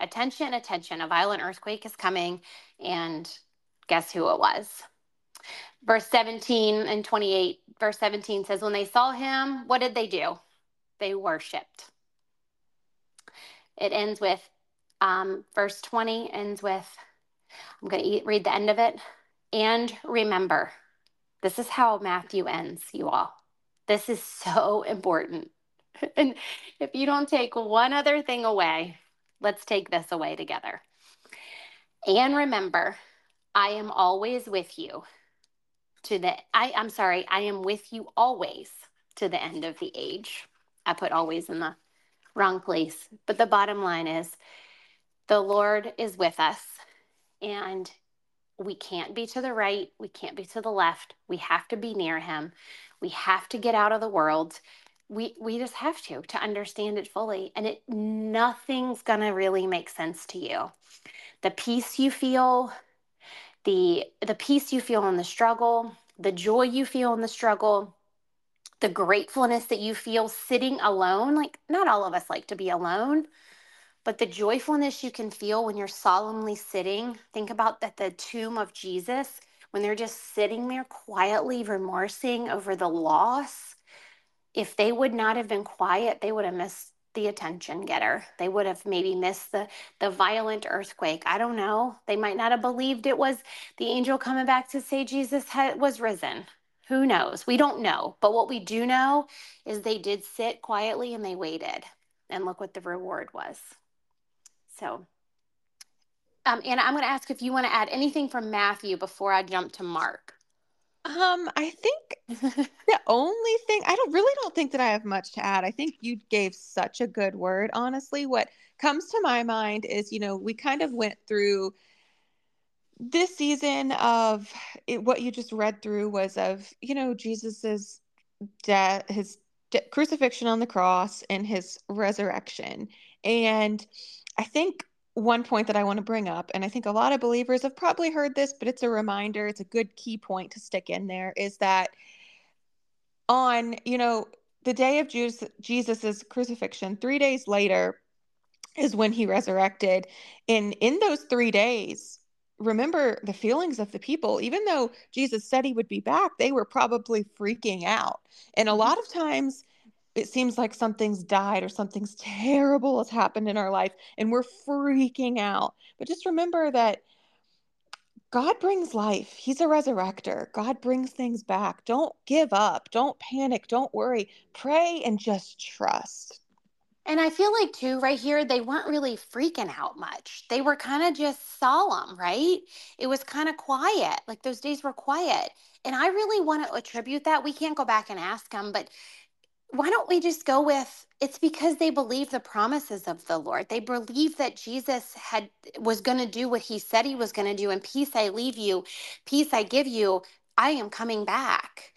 Attention, attention, a violent earthquake is coming. And guess who it was? verse 17 and 28 verse 17 says when they saw him what did they do? They worshiped. It ends with um, verse 20 ends with i'm going to read the end of it and remember this is how matthew ends you all. This is so important. And if you don't take one other thing away let's take this away together. And remember i am always with you to the I I'm sorry, I am with you always to the end of the age. I put always in the wrong place. But the bottom line is the Lord is with us and we can't be to the right, we can't be to the left. We have to be near him. We have to get out of the world. We we just have to to understand it fully and it nothing's going to really make sense to you. The peace you feel, the the peace you feel in the struggle, the joy you feel in the struggle, the gratefulness that you feel sitting alone. Like not all of us like to be alone, but the joyfulness you can feel when you're solemnly sitting. Think about that the tomb of Jesus when they're just sitting there quietly remorsing over the loss. If they would not have been quiet, they would have missed the attention getter. They would have maybe missed the the violent earthquake. I don't know. They might not have believed it was the angel coming back to say Jesus had, was risen. Who knows? We don't know. But what we do know is they did sit quietly and they waited. And look what the reward was. So, um, Anna, I'm going to ask if you want to add anything from Matthew before I jump to Mark. Um, I think the only thing I don't really don't think that I have much to add. I think you gave such a good word, honestly. What comes to my mind is, you know, we kind of went through this season of it, what you just read through was of, you know, Jesus's death, his de- crucifixion on the cross and his resurrection. And I think one point that I want to bring up, and I think a lot of believers have probably heard this, but it's a reminder, it's a good key point to stick in there is that on, you know, the day of Jesus, Jesus's crucifixion, three days later is when he resurrected. And in those three days, remember the feelings of the people. Even though Jesus said he would be back, they were probably freaking out. And a mm-hmm. lot of times, it seems like something's died or something's terrible has happened in our life and we're freaking out. But just remember that God brings life. He's a resurrector. God brings things back. Don't give up. Don't panic. Don't worry. Pray and just trust. And I feel like, too, right here, they weren't really freaking out much. They were kind of just solemn, right? It was kind of quiet. Like those days were quiet. And I really want to attribute that. We can't go back and ask them, but why don't we just go with it's because they believe the promises of the Lord. They believe that Jesus had was going to do what he said he was going to do and peace I leave you, peace I give you. I am coming back.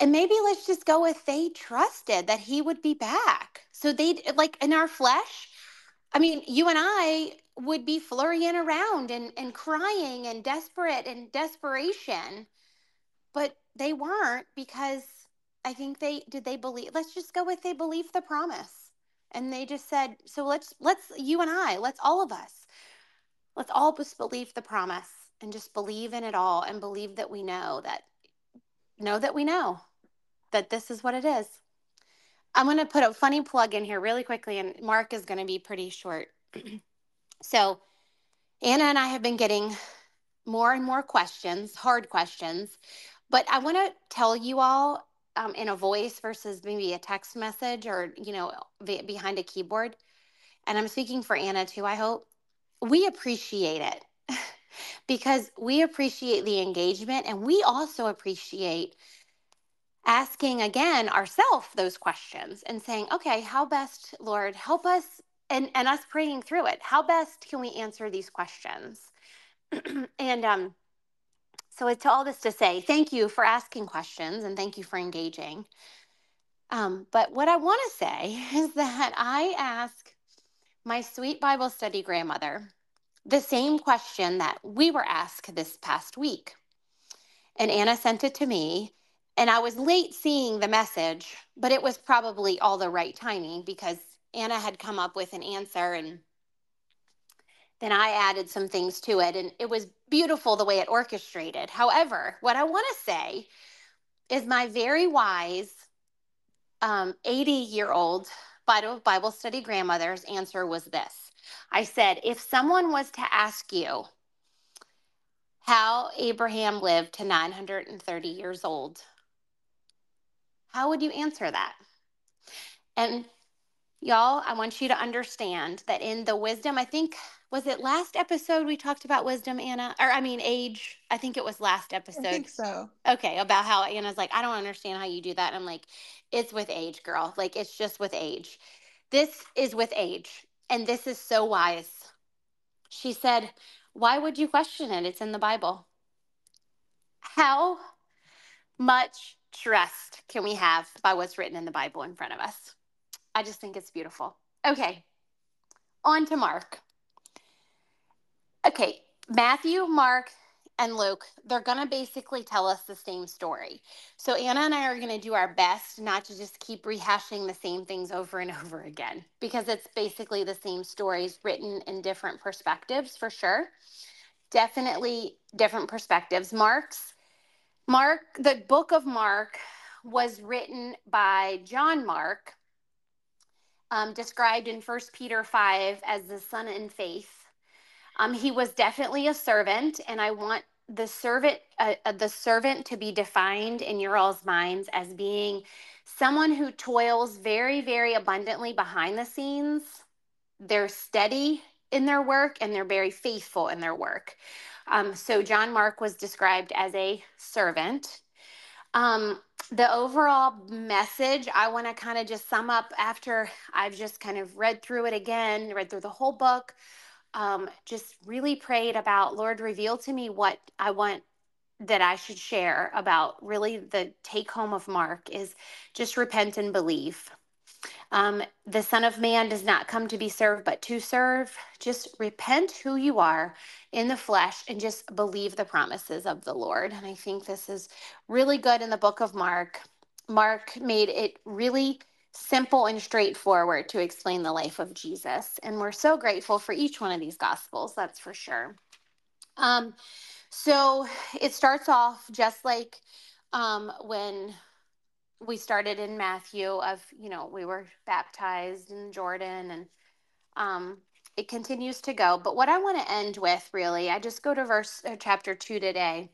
And maybe let's just go with they trusted that he would be back. So they like in our flesh, I mean, you and I would be flurrying around and, and crying and desperate and desperation, but they weren't because I think they did they believe let's just go with they believe the promise. And they just said, so let's let's you and I, let's all of us. Let's all just believe the promise and just believe in it all and believe that we know that know that we know that this is what it is. I'm going to put a funny plug in here really quickly and Mark is going to be pretty short. so Anna and I have been getting more and more questions, hard questions But I want to tell you all um, in a voice versus maybe a text message or, you know, behind a keyboard. And I'm speaking for Anna too, I hope. We appreciate it because we appreciate the engagement and we also appreciate asking again ourselves those questions and saying, okay, how best, Lord, help us and, and us praying through it. How best can we answer these questions? and um, so it's all this to say, thank you for asking questions and thank you for engaging. Um, but what I want to say is that I ask my sweet Bible study grandmother the same question that we were asked this past week. And Anna sent it to me, and I was late seeing the message, but it was probably all the right timing because Anna had come up with an answer and then I added some things to it, and it was beautiful the way it orchestrated. However, what I want to say is my very wise 80 um, year old Bible, Bible study grandmother's answer was this I said, if someone was to ask you how Abraham lived to 930 years old, how would you answer that? And y'all, I want you to understand that in the wisdom, I think was it last episode we talked about wisdom, Anna? Or I mean age. I think it was last episode. I think so. Okay, about how Anna's like, I don't understand how you do that. And I'm like, it's with age, girl. Like it's just with age. This is with age. And this is so wise. She said, Why would you question it? It's in the Bible. How much trust can we have by what's written in the Bible in front of us? I just think it's beautiful. Okay, on to Mark. Okay, Matthew, Mark, and Luke, they're going to basically tell us the same story. So Anna and I are going to do our best not to just keep rehashing the same things over and over again because it's basically the same stories written in different perspectives for sure. Definitely different perspectives. Mark's Mark, the book of Mark was written by John Mark, um, described in First Peter 5 as the son in faith um, he was definitely a servant, and I want the servant uh, uh, the servant to be defined in your all's minds as being someone who toils very very abundantly behind the scenes. They're steady in their work and they're very faithful in their work. Um, so john mark was described as a servant. Um, the overall message i want to kind of just sum up after i've just kind of read through it again read through the whole book um, just really prayed about, Lord, reveal to me what I want that I should share about really the take home of Mark is just repent and believe. Um, the Son of Man does not come to be served, but to serve. Just repent who you are in the flesh and just believe the promises of the Lord. And I think this is really good in the book of Mark. Mark made it really simple and straightforward to explain the life of Jesus. And we're so grateful for each one of these gospels, that's for sure. Um, so it starts off just like um, when we started in Matthew of, you know, we were baptized in Jordan and um, it continues to go. But what I want to end with really, I just go to verse uh, chapter 2 today.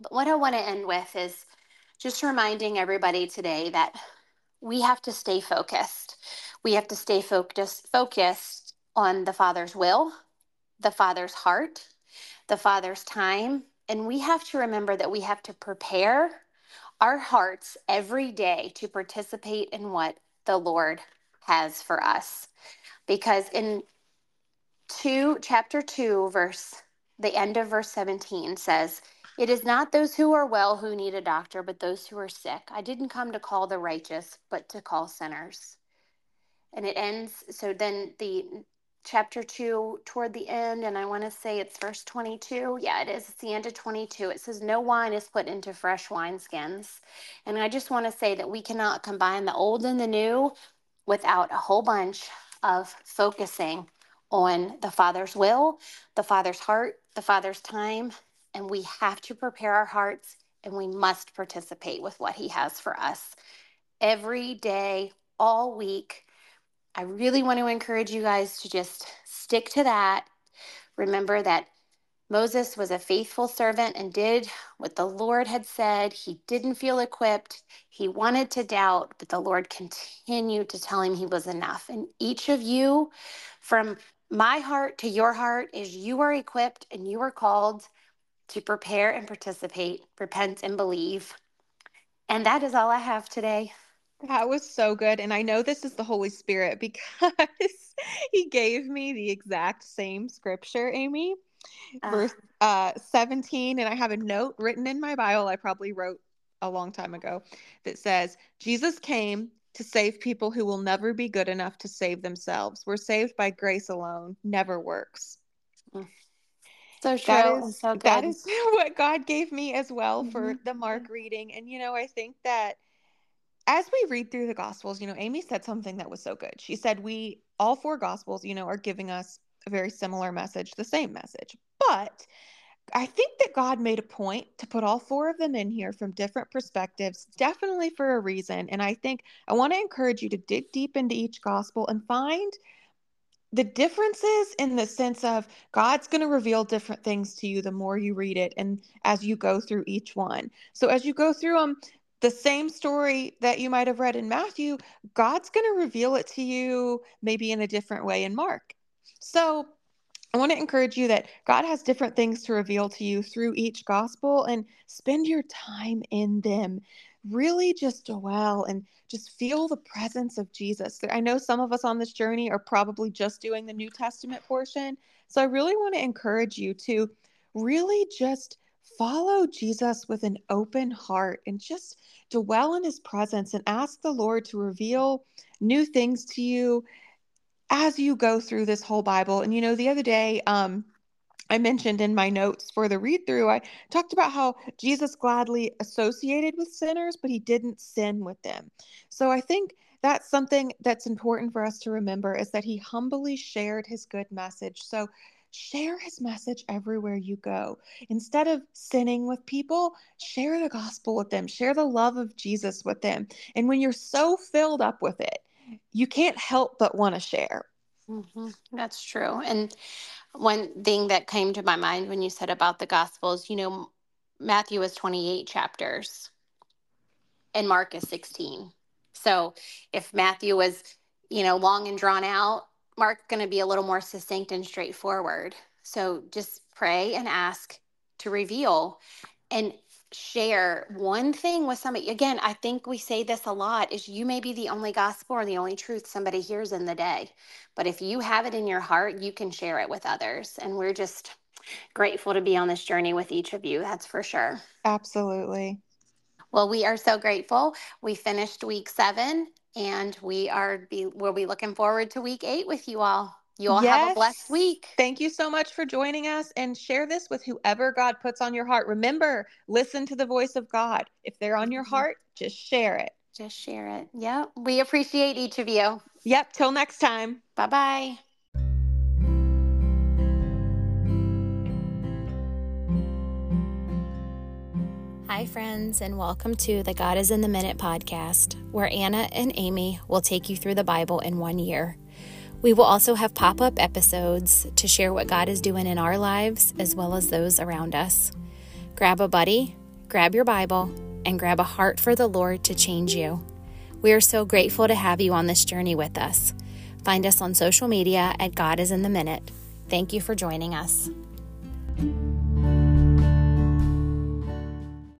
But what I want to end with is just reminding everybody today that we have to stay focused. We have to stay focused focused on the Father's will, the Father's heart, the Father's time, and we have to remember that we have to prepare our hearts every day to participate in what the Lord has for us. Because in 2 chapter 2 verse the end of verse 17 says it is not those who are well who need a doctor, but those who are sick. I didn't come to call the righteous, but to call sinners. And it ends, so then the chapter 2 toward the end, and I want to say it's verse 22. Yeah, it is. It's the end of 22. It says, No wine is put into fresh wineskins. And I just want to say that we cannot combine the old and the new without a whole bunch of focusing on the Father's will, the Father's heart, the Father's time, and we have to prepare our hearts and we must participate with what He has for us every day, all week. I really want to encourage you guys to just stick to that. Remember that Moses was a faithful servant and did what the Lord had said. He didn't feel equipped. He wanted to doubt, but the Lord continued to tell him he was enough. And each of you, from my heart to your heart, is you are equipped and you are called to prepare and participate, repent and believe. And that is all I have today. That was so good. And I know this is the Holy Spirit because he gave me the exact same scripture, Amy uh, verse uh, 17. And I have a note written in my Bible I probably wrote a long time ago that says, Jesus came to save people who will never be good enough to save themselves. We're saved by grace alone, never works. Mm. So true. That is, so that is what God gave me as well mm-hmm. for the Mark reading. And, you know, I think that as we read through the Gospels, you know, Amy said something that was so good. She said, We, all four Gospels, you know, are giving us a very similar message, the same message. But I think that God made a point to put all four of them in here from different perspectives, definitely for a reason. And I think I want to encourage you to dig deep into each gospel and find the differences in the sense of God's going to reveal different things to you the more you read it and as you go through each one. So as you go through them, the same story that you might have read in Matthew, God's going to reveal it to you maybe in a different way in Mark. So I want to encourage you that God has different things to reveal to you through each gospel and spend your time in them. Really just dwell and just feel the presence of Jesus. I know some of us on this journey are probably just doing the New Testament portion. So I really want to encourage you to really just follow Jesus with an open heart and just dwell in his presence and ask the Lord to reveal new things to you as you go through this whole Bible, and you know, the other day, um, I mentioned in my notes for the read through, I talked about how Jesus gladly associated with sinners, but he didn't sin with them. So I think that's something that's important for us to remember is that he humbly shared his good message. So share his message everywhere you go. Instead of sinning with people, share the gospel with them, share the love of Jesus with them. And when you're so filled up with it, you can't help but want to share. Mm-hmm. That's true. And one thing that came to my mind when you said about the Gospels, you know, Matthew is 28 chapters and Mark is 16. So if Matthew was, you know, long and drawn out, Mark's going to be a little more succinct and straightforward. So just pray and ask to reveal. And share one thing with somebody again i think we say this a lot is you may be the only gospel or the only truth somebody hears in the day but if you have it in your heart you can share it with others and we're just grateful to be on this journey with each of you that's for sure. Absolutely. Well we are so grateful. We finished week seven and we are be we'll be looking forward to week eight with you all you all yes. have a blessed week. Thank you so much for joining us and share this with whoever God puts on your heart. Remember, listen to the voice of God. If they're on your mm-hmm. heart, just share it. Just share it. Yep. We appreciate each of you. Yep. Till next time. Bye bye. Hi, friends, and welcome to the God is in the Minute podcast, where Anna and Amy will take you through the Bible in one year. We will also have pop up episodes to share what God is doing in our lives as well as those around us. Grab a buddy, grab your Bible, and grab a heart for the Lord to change you. We are so grateful to have you on this journey with us. Find us on social media at God is in the Minute. Thank you for joining us.